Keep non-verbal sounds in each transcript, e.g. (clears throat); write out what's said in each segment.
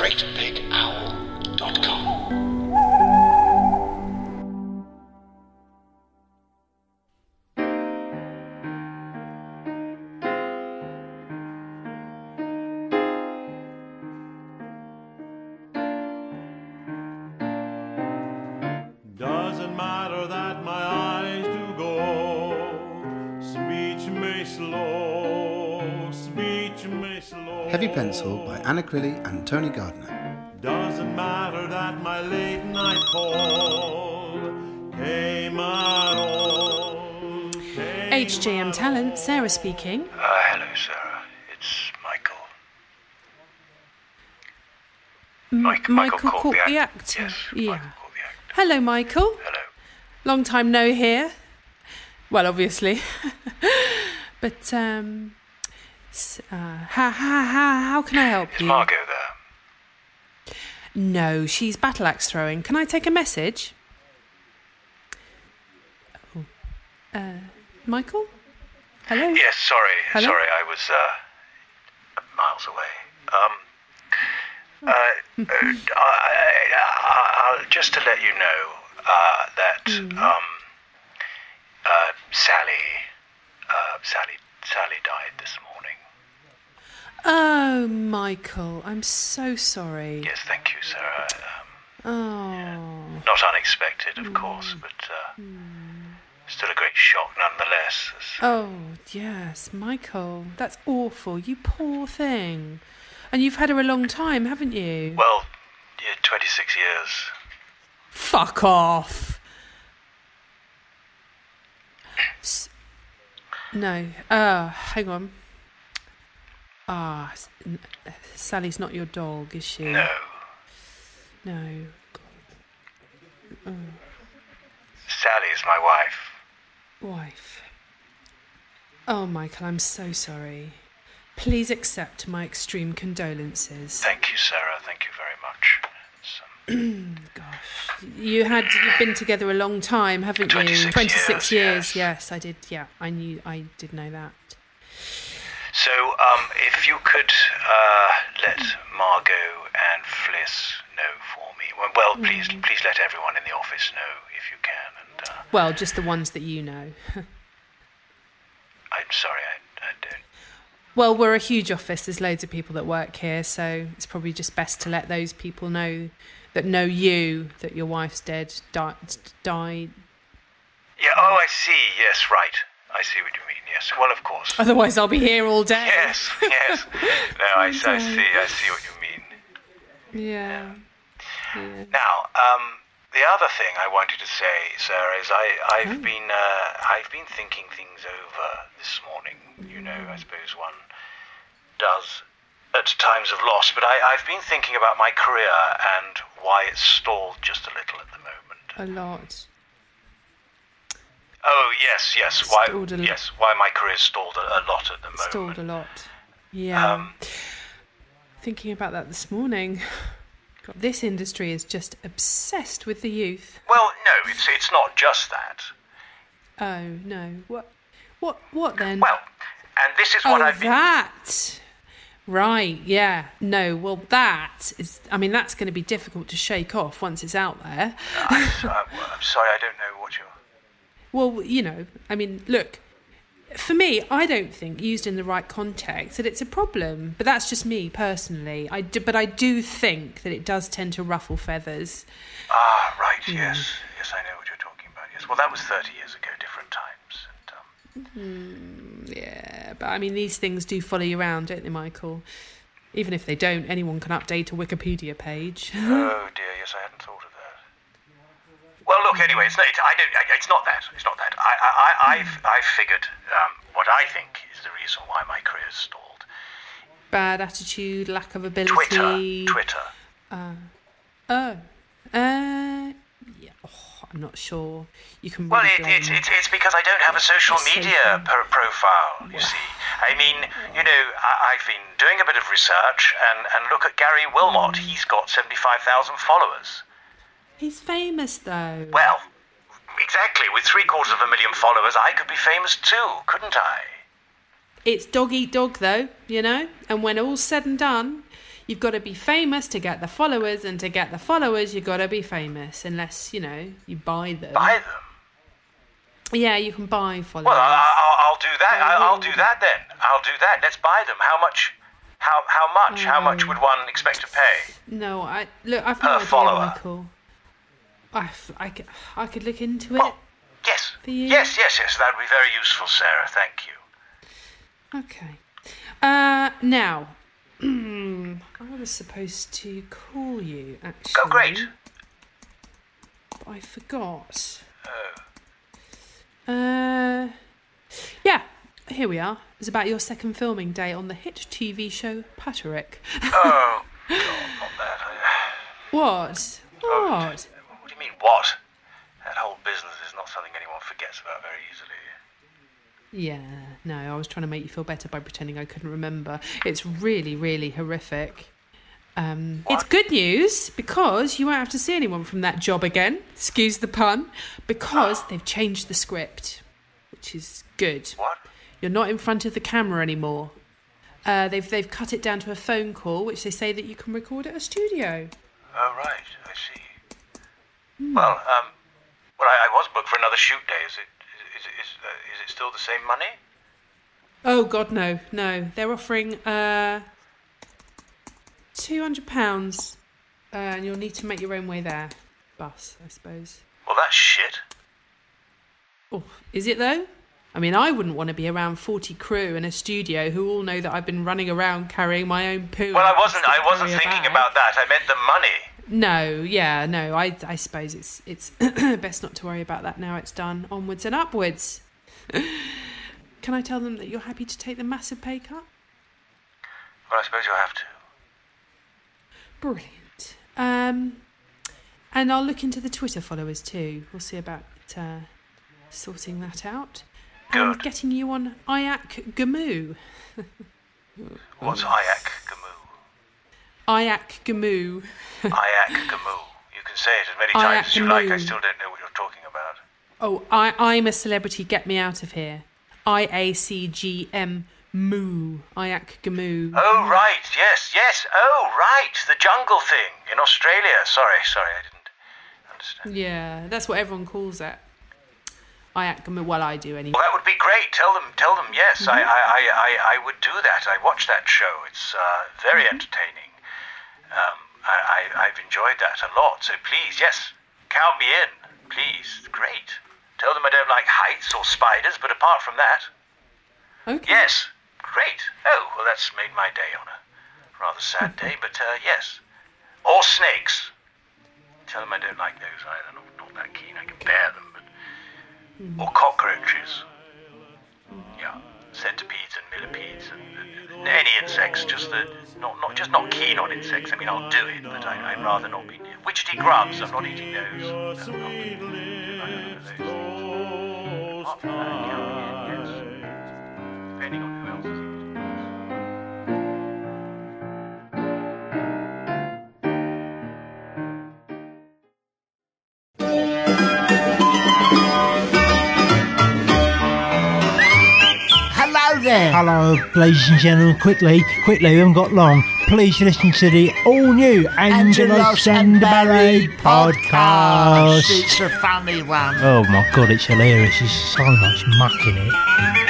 GreatBigOwl.com. Heavy Pencil by Anna Crilly and Tony Gardner. Doesn't matter that my late night call came at all. came HJM Talent, Sarah speaking. Uh, hello, Sarah. It's Michael. Mike, Michael Michael, Cork, Cork, the act- actor. Yes, Yeah. Michael Cork, the actor. Hello, Michael. Hello. Long time no here. Well, obviously. (laughs) but, um, s- uh, how, how, how, how can I help Is you? Margot there? No, she's battle axe throwing. Can I take a message? Oh. Uh, Michael? Hello? Yes, sorry. Hello? Sorry, I was uh, miles away. Um, uh, uh, I, I, I'll, just to let you know uh, that Mm-hmm. um, uh, Sally, uh, Sally, Sally died this morning. Oh, Michael, I'm so sorry. Yes, thank you, Sarah. Um, Oh. not unexpected, of course, Mm. but uh, still a great shock nonetheless. Oh, yes, Michael. That's awful. You poor thing. And you've had her a long time, haven't you? Well, yeah, 26 years. Fuck off. S- no. Uh, hang on. Ah, Sally's not your dog, is she? No. No. Sally is my wife. Wife. Oh, Michael, I'm so sorry. Please accept my extreme condolences. Thank you, Sarah. Thank you very much. Um, (clears throat) Gosh, you had you've been together a long time, haven't you? 26 Twenty-six years, years. Yes, I did. Yeah, I knew. I did know that. So, um, if you could uh, let Margot and Fliss know for me. Well, well please, Mm. please let everyone in the office know if you can. And uh, Well, just the ones that you know. (laughs) I'm sorry, I, I don't. well, we're a huge office. There's loads of people that work here, so it's probably just best to let those people know that know you that your wife's dead. Died. died. Yeah. Oh, I see. Yes, right. I see what you mean. Yes. Well, of course. Otherwise, I'll be here all day. Yes. Yes. (laughs) No, I, I see. I see what you mean. Yeah. Now, um, the other thing I wanted to say, Sarah, is I, I've been uh, I've been thinking things over this morning. You know, I suppose one does at times of loss, but I, I've been thinking about my career and why it's stalled just a little at the moment. A lot. Oh yes, yes. Why? Stalled a l- Yes, why my career's stalled a, a lot at the moment. Stalled a lot. Yeah. Um, Thinking about that this morning. God, this industry is just obsessed with the youth. Well, no, it's it's not just that. Oh no. What? What? What then? Well, and this is what oh, I've been. that. Right. Yeah. No. Well, that is. I mean, that's going to be difficult to shake off once it's out there. I'm, I'm, I'm sorry, I don't know what you. Well, you know. I mean, look. For me, I don't think used in the right context that it's a problem. But that's just me personally. I do, but I do think that it does tend to ruffle feathers. Ah, right. Yes, yes, I know what you're talking about. Yes. Well, that was 30 years ago, different times. And, um, Yeah, but I mean, these things do follow you around, don't they, Michael? Even if they don't, anyone can update a Wikipedia page. oh dear, yes, I hadn't thought of that. Well, look, anyway, it's not. It's, I don't. It's not that. It's not that. I, I, I've, I've figured um, what I think is the reason why my career's stalled. bad attitude, lack of ability. Twitter. Twitter. Oh, uh, yeah. Oh, I'm not sure. You can. Well, really it, blame it's, it's, it's because I don't have a social media pro- profile, you see. I mean, you know, I, I've been doing a bit of research, and, and look at Gary Wilmot. Mm. He's got 75,000 followers. He's famous though. Well, exactly. With three quarters of a million followers, I could be famous too, couldn't I? It's dog eat dog though, you know. And when all's said and done, you've got to be famous to get the followers, and to get the followers, you've got to be famous. Unless you know you buy them. Buy them. Yeah, you can buy followers. Well, I, I'll, I'll do that. I'll, I'll do that then. I'll do that. Let's buy them. How much? How how much? How much um, would one expect to pay? no, I look. I've no idea, follower. Michael. I, I, I could look into it. Well, yes, For you? yes, yes, yes. That would be very useful, Sarah. Thank you. Okay. Uh, now, (clears throat) I was supposed to call you actually. Oh, great. But I forgot. Oh. Uh, yeah. Here we are. It's about your second filming day on the hit TV show Patrick. Oh, (laughs) God, not that. What? What? what mean, what? That whole business is not something anyone forgets about very easily. Yeah, no, I was trying to make you feel better by pretending I couldn't remember. It's really, really horrific. Um, it's good news because you won't have to see anyone from that job again. Excuse the pun. Because (gasps) they've changed the script, which is good. What? You're not in front of the camera anymore. Uh, they've they've cut it down to a phone call, which they say that you can record at a studio. Oh, right. I see. Well, um, well, I, I was booked for another shoot day. Is it is it, is, uh, is it still the same money? Oh God, no, no. They're offering uh, two hundred pounds, uh, and you'll need to make your own way there. Bus, I suppose. Well, that's shit. Oh, is it though? I mean, I wouldn't want to be around forty crew in a studio who all know that I've been running around carrying my own poo. Well, I wasn't. I wasn't thinking about that. I meant the money. No, yeah, no. I I suppose it's it's (clears throat) best not to worry about that now. It's done. Onwards and upwards. (laughs) Can I tell them that you're happy to take the massive pay cut? Well, I suppose you'll have to. Brilliant. Um, and I'll look into the Twitter followers too. We'll see about uh, sorting that out. And getting you on Ayak Gamu. (laughs) What's Ayak Gamoo? Ayak Gamoo. (laughs) Ayak Gamoo. You can say it as many Ayak times as you like. I still don't know what you're talking about. Oh, I, I'm a celebrity. Get me out of here. I A C G M Moo. Ayak Gamoo. Oh, right. Yes, yes. Oh, right. The jungle thing in Australia. Sorry, sorry. I didn't understand. Yeah, that's what everyone calls it. Ayak Gamoo. Well, I do anyway. Well, that would be great. Tell them, tell them. Yes, I, I, I, I, I would do that. I watched that show. It's uh, very entertaining. Um, I, I, I've enjoyed that a lot. So please, yes, count me in. Please, great. Tell them I don't like heights or spiders, but apart from that, Okay. yes, great. Oh, well, that's made my day on a rather sad day, but uh, yes. Or snakes. Tell them I don't like those either. Not, not that keen. I can bear them, but or cockroaches. Yeah, centipedes and millipedes and, and insects. Just the not not just not keen on insects. I mean, I'll do it, but I, I'd rather not be. near. Witchetty grubs. I'm not eating those. No, not- sweet I don't know those. There. Hello, ladies and gentlemen. Quickly, quickly, we haven't got long. Please listen to the all new Angelo Angelos and Barry Sandberry podcast. It's a funny one. Oh my god, it's hilarious. There's so much muck in it.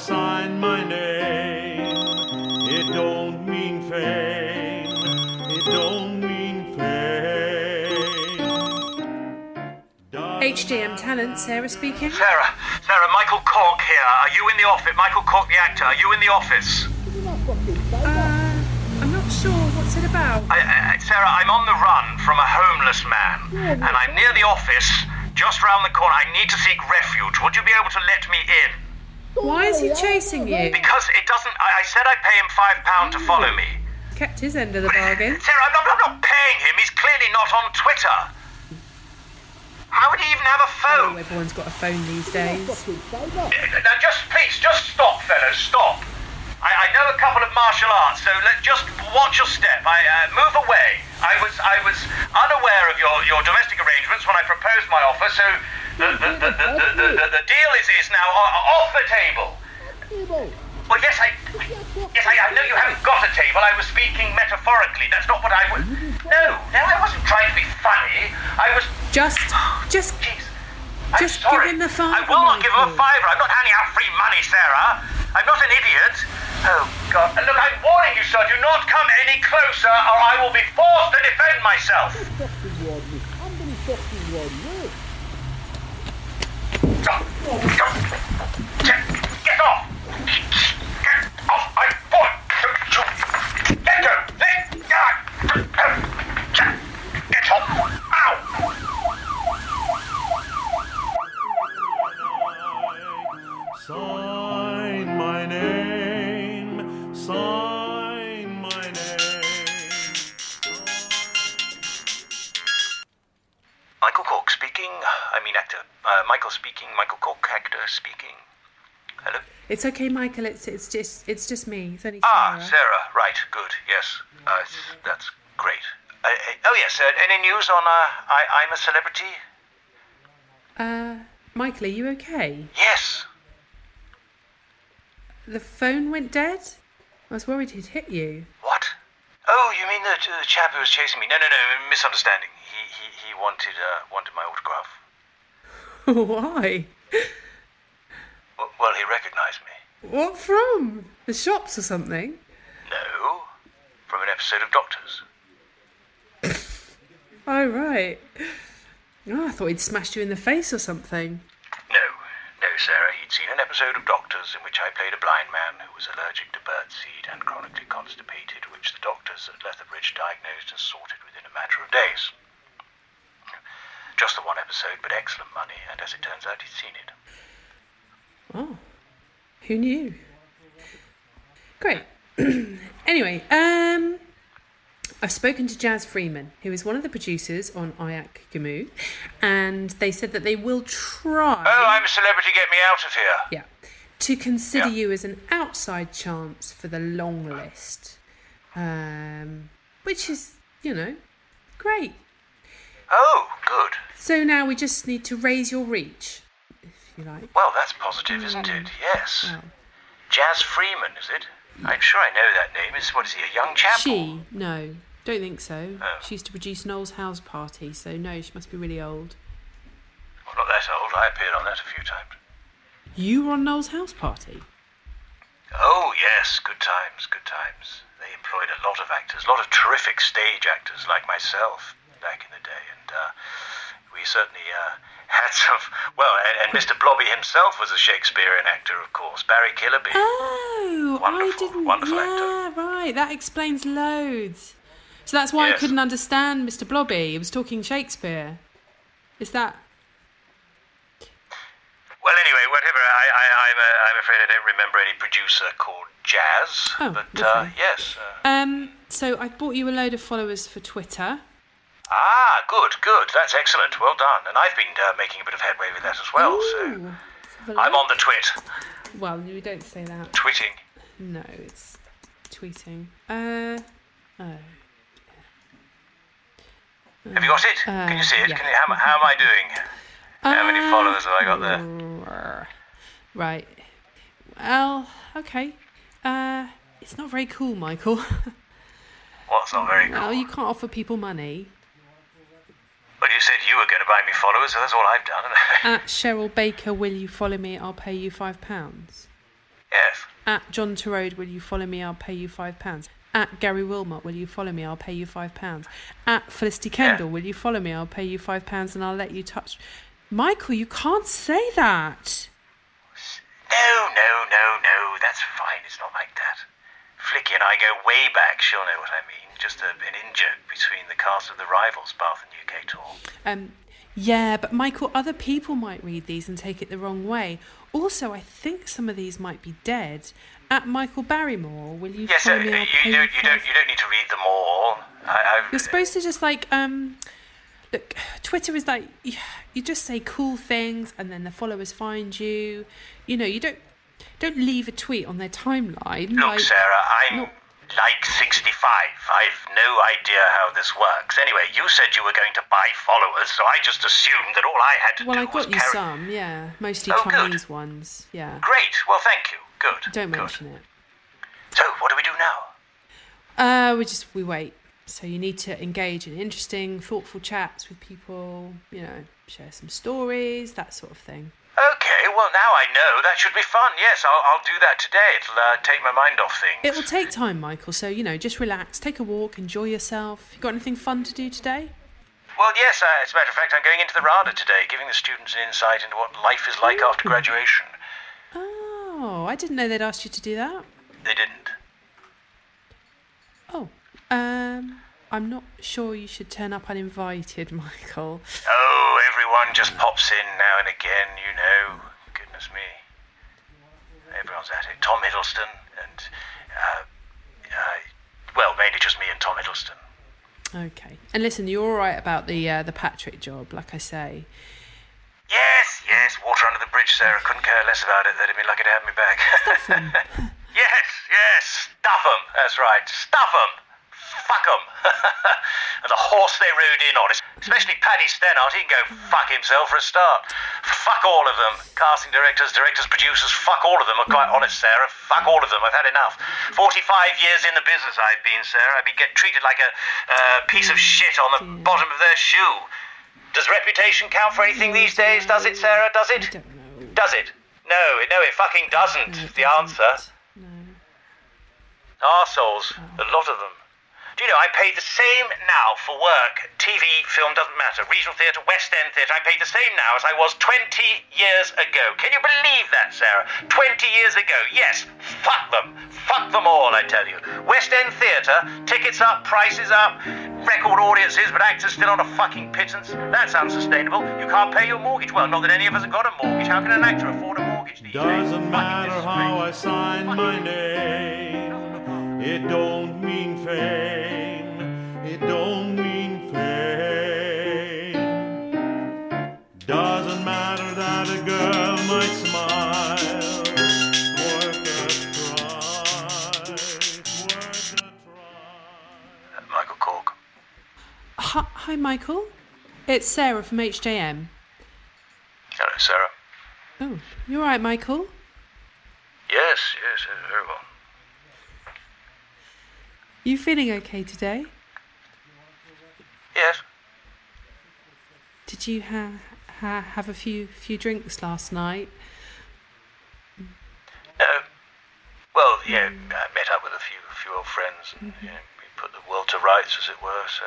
sign my name. It don't mean fame. It don't mean fame. HJM talent, Sarah speaking. Sarah, Sarah, Michael Cork here. Are you in the office? Michael Cork, the actor. Are you in the office? Uh, I'm not sure. What's it about? I, I, Sarah, I'm on the run from a homeless man, and I'm near the office, just round the corner. I need to seek refuge. Would you be able to let me in? Why is he chasing you? Because it doesn't. I, I said I'd pay him five pound to follow me. Kept his end of the bargain. (laughs) Sarah, I'm not, I'm not paying him. He's clearly not on Twitter. How would he even have a phone? Oh, everyone's got a phone these days. Now, just please, just stop, fellows, stop. I, I know a couple of martial arts, so let just watch your step. I uh, move away. I was I was unaware of your, your domestic arrangements when I proposed my offer, so the the, the, the, the, deal is is now off the table. Well, yes, I yes I, I know you haven't got a table. I was speaking metaphorically. That's not what I was. No, no, I wasn't trying to be funny. I was. Just, just, (gasps) Jeez. I'm Just give him the I will not give him a fiver. I'm not handing out free money, Sarah. I'm not an idiot. Oh, God. Look, I'm warning you, sir. Do not come any closer, or I will be forced to defend myself. Get off! Get off my foot! Let go! Let go! Get off! Ow! Sign Michael speaking. Michael Cork, actor speaking. Hello. It's okay, Michael. It's it's just it's just me. It's only Sarah. Ah, Sarah. Right. Good. Yes. Uh, that's great. Uh, uh, oh yes. Uh, any news on uh, I, I'm a celebrity? Uh, Michael, are you okay? Yes. The phone went dead. I was worried he'd hit you. What? Oh, you mean the, the chap who was chasing me? No, no, no. Misunderstanding. He he, he wanted uh, wanted my autograph. (laughs) Why? Well, he recognised me. What from? The shops or something? No, from an episode of Doctors. (laughs) Oh right. Oh, I thought he'd smashed you in the face or something. No, no, Sarah. He'd seen an episode of Doctors in which I played a blind man who was allergic to birdseed and chronically constipated, which the doctors at Lethbridge diagnosed and sorted within a matter of days. Just the one episode, but excellent money, and as it turns out, he'd seen it. Oh, who knew? Great. (clears throat) anyway, um, I've spoken to Jazz Freeman, who is one of the producers on Ayak Gamu, and they said that they will try. Oh, I'm a celebrity, get me out of here! Yeah. To consider Yeah. you as an outside chance for the long list. Um, which is, you know, great. Oh, good. So now we just need to raise your reach, if you like. Well, that's positive, isn't it? Yes. Well, Jazz Freeman, is it? I'm sure I know that name. Is what is he, a young chap? she, no, don't think so. Oh. She used to produce Noel's House Party, so no, she must be really old. Well, not that old. I appeared on that a few times. You were on Noel's House Party? Oh, yes, good times, good times. They employed a lot of actors, a lot of terrific stage actors like myself back in the day, and uh, we certainly uh, (laughs) had some. Well, and, and Mr. Blobby himself was a Shakespearean actor, of course, Barry Killerby. Oh, I didn't. wonderful yeah, right. That explains loads. So that's why I couldn't understand Mr. Blobby. He was talking Shakespeare. Is that? Well, anyway, whatever. I, I, I'm, uh, I'm afraid I don't remember any producer called Jazz. Oh, but uh, yes. Uh, Um, so I've bought you a load of followers for Twitter. Ah, good, good. That's excellent. Well done. And I've been uh, making a bit of headway with that as well. so Ooh, a I'm on the twit, Well, you don't say that. twitting. No, it's tweeting. Uh, oh. Have you got it? Can you see it? yeah. Can you, how, how am I doing? How many Uh, followers have I got there? Right. Well, okay. Uh, it's not very cool, Michael. (laughs) What's not very cool? well, you can't offer people money. Well, you said you were going to buy me followers, so that's all I've done. (laughs) At Cheryl Baker, will you follow me? I'll pay you five pounds. yes. At John Torode, will you follow me? I'll pay you five pounds. At Gary Wilmot, will you follow me? I'll pay you five pounds. At Felicity Kendal, will you follow me? I'll pay you five pounds and I'll let you touch. Michael, you can't say that. No, no, no, no. That's fine. It's not like that. Flicky and I go way back. She'll know what I mean. Just a, an in-joke between the cast of the Rivals Bath and UK tour. Um, yeah, but Michael, other people might read these and take it the wrong way. Also, I think some of these might be dead. At Michael Barrymore, will you Yes, uh, you? I'll you don't. You don't. You don't need to read them all. I, You're supposed to just like um look, Twitter is like (sighs) you just say cool things and then the followers find you. You know, you don't don't leave a tweet on their timeline. Look, like, Sarah, I'm no- like 65. I've no idea how this works. Anyway, you said you were going to buy followers, so I just assumed that all I had to Well, do I was got you carry. some, yeah, mostly Oh, good. Chinese ones. Yeah, Great. Well, thank you. Good. don't good. mention it. So, what do we do now? Uh, we just we wait. So you need to engage in interesting, thoughtful chats with people. You know, share some stories, that sort of thing. Okay, well, now I know. That should be fun. Yes, I'll, I'll do that today. It'll uh, take my mind off things. It will take time, Michael. So you know, just relax, take a walk, enjoy yourself. You got anything fun to do today? Well, yes, uh, as a matter of fact, I'm going into the RADA today, giving the students an insight into what life is like after graduation. Oh, I didn't know they'd asked you to do that. They didn't. Oh, um, I'm not sure you should turn up uninvited, (laughs) Michael. Oh, everyone just pops in now and again, you know. Goodness me. Everyone's at it. Tom Hiddleston and, uh, uh, well, mainly just me and Tom Hiddleston. Okay. And listen, you're all right about the uh, the Patrick job, like I say. Yes, yes, water under the bridge, Sarah. Couldn't care less about it. They'd have been lucky to have me back. (laughs) yes, yes, stuff 'em. That's right, stuff 'em. Fuck 'em. (laughs) and the horse they rode in on, especially Paddy Stennart, he can go fuck himself for a start. Fuck all of them. Casting directors, directors, producers, fuck all of them. I'm quite honest, Sarah. Fuck all of them. I've had enough. 45 years in the business I've been, Sarah. I've been get treated like a uh, piece of shit on the bottom of their shoe. Does reputation count for anything these days? Does it, Sarah? Does it? Does it? No, no, it fucking doesn't. No, is it the answer. No. Arseholes. A lot of them. Do you know, I pay the same now for work. TV, film, doesn't matter. Regional theatre, West End theatre. I pay the same now as I was 20 years ago. Can you believe that, Sarah? 20 years ago. Yes. Fuck them. Fuck them all, I tell you. West End theatre, tickets up, prices up, record audiences, but actors still on a fucking pittance. That's unsustainable. You can't pay your mortgage. Well, not that any of us have got a mortgage. How can an actor afford a mortgage these days? Doesn't Fucking matter how I sign my name, it don't mean fame, it don't mean fame. Doesn't matter that a girl might smile, worth a try, worth a try. Michael Cork. Hi, hi, Michael. It's Sarah from HJM. Hello, Sarah. Oh, you all right, Michael? Yes, yes, yes, very well. You feeling okay today? Yes. Did you ha- ha- have a few few drinks last night? No. Well, yeah, hmm. I met up with a few few old friends and mm-hmm. you know, we put the world to rights, as it were. So,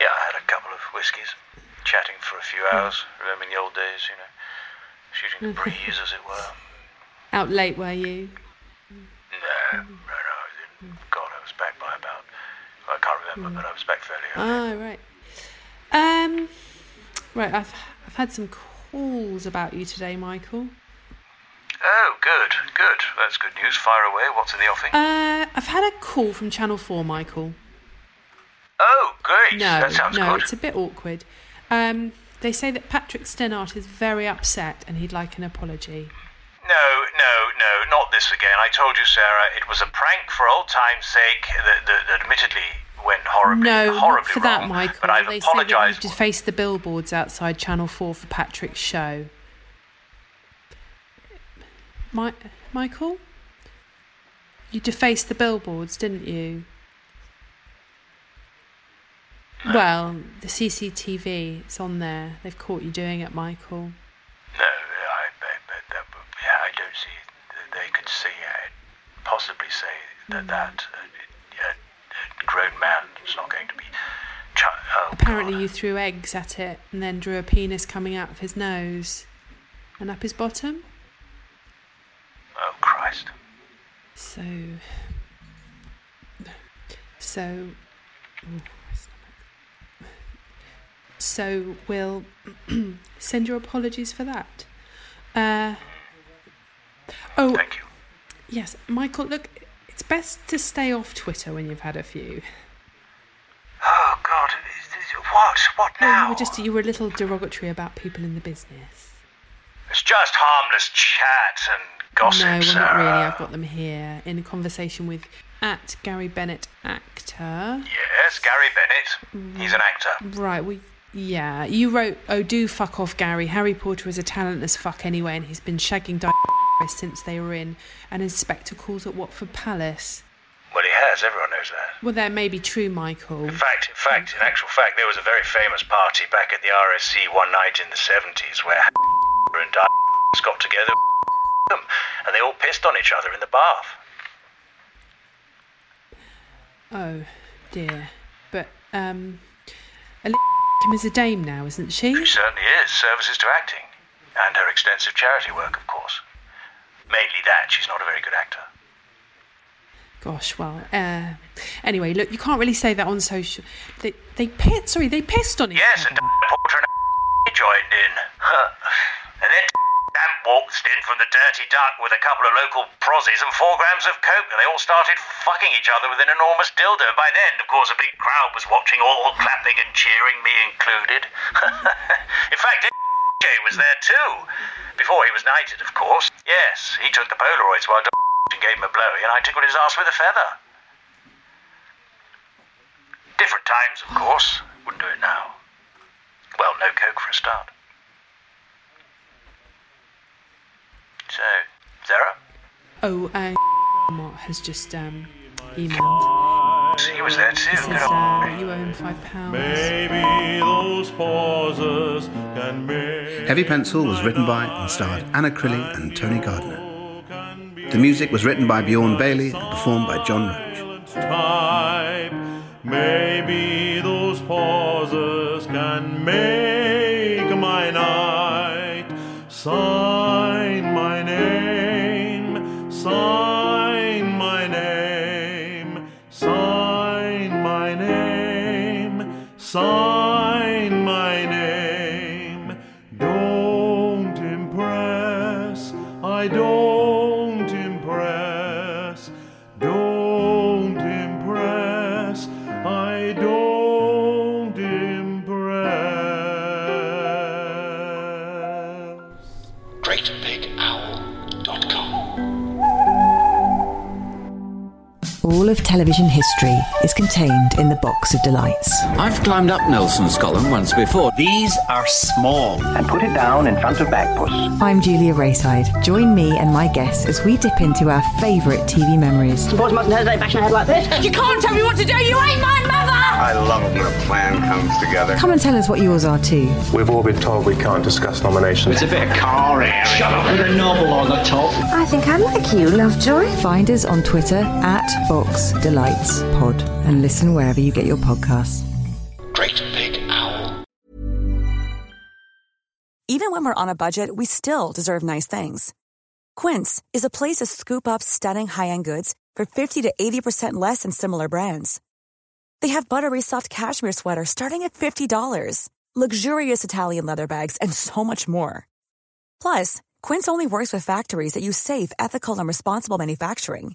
yeah, I had a couple of whiskies, chatting for a few hmm. hours, remembering the old days, you know, shooting the mm-hmm. breeze, as it were. Out late, were you? No, no, no. Hmm. I didn't. God, I was back by about. I can't but I was back fairly early. Ah, right. Um, right. I've I've had some calls about you today, Michael. Oh, good, good. That's good news. Fire away. What's in the offing? Uh, I've had a call from Channel 4, Michael. oh, great. No, that sounds no, good. it's a bit awkward. Um, they say that Patrick Stennart is very upset and he'd like an apology. No, no, no, not this again. I told you, Sarah, it was a prank for old time's sake that, that admittedly went horribly, no, not horribly for wrong. that, Michael. But I've they say that you apologised. defaced the billboards outside Channel 4 for Patrick's show. Mi- Michael? You defaced the billboards, didn't you? Well, the CCTV, it's on there. They've caught you doing it, Michael. No, I, I, but that, yeah, I don't see that they could see, uh, possibly say that that uh, a grown man is not going to be. Ch- oh, Apparently, you threw eggs at it and then drew a penis coming out of his nose and up his bottom. oh Christ! So. So. So we'll (clears throat) send your apologies for that. Uh, oh, Thank you. yes, Michael. Look, it's best to stay off Twitter when you've had a few. Oh this, what? What now? you were just you were a little derogatory about people in the business. It's just harmless chat and gossip, no, well, Sarah. not really. Uh, I've got them here in a conversation with at Gary Bennett actor. Yes, Gary Bennett. He's an actor. Right, We. yeah. You wrote, Oh, do fuck off, Gary. Harry Potter is a talentless fuck anyway, and he's been shagging Diana since they were in an inspector calls at Watford Palace. Well, he has. Everyone knows that. Well, that may be true, Michael. In fact, in fact, in actual fact, there was a very famous party back at the RSC one night in the 70s where (laughs) and Diana (laughs) got together (laughs) and they all pissed on each other in the bath. Oh, dear. But, um, Olivia is a dame now, isn't she? She certainly is. Services to acting. And her extensive charity work, of course. Mainly that. She's not a very good actor. Gosh, well, uh, anyway, look, you can't really say that on social. They, they pissed, sorry, they pissed on each Yes, and Porter and (laughs) joined in. (laughs) and then (laughs) Damp walked in from the Dirty Duck with a couple of local prozzies and four grams of coke, and they all started fucking each other with an enormous dildo. And by then, of course, a big crowd was watching, all clapping and cheering, me included. in fact, J was there too. Before he was knighted, of course. Yes, he took the Polaroids while gave him a blowy, and I tickled his ass with a feather. Different times, of course. Wouldn't do it now. Well, no coke for a start. So, Sarah? Oh, uh, has just um, emailed. He was there too. He says uh, you owe him five pounds. Maybe those pauses can make Heavy Pencil was written by and starred Anna Crilly and Tony Gardner. The music was written by Bjorn Bailey and performed by John Roach. type. Maybe those pauses can make my night. Sign my name, sign my name, sign my name, sign television history is contained in the box of delights. I've climbed up Nelson's column once before. These are small. and put it down in front of Bagpuss. I'm Julia Raeside. Join me and my guests as we dip into our favourite TV memories. Suppose mustn't hesitate bashing a head like this. You can't tell me what to do, you ain't my mother! I love it when a plan comes together. Come and tell us what yours are too. We've all been told we can't discuss nominations. It's a bit of car area. Shut up with a novel on the top. I think I like you, Lovejoy. Find us on Twitter at Box Delights Pod and listen wherever you get your podcasts. Great big owl. Even when we're on a budget, we still deserve nice things. Quince is a place to scoop up stunning high-end goods for 50 to 80% less than similar brands. They have buttery soft cashmere sweaters starting at $50, luxurious Italian leather bags, and so much more. Plus, Quince only works with factories that use safe, ethical, and responsible manufacturing.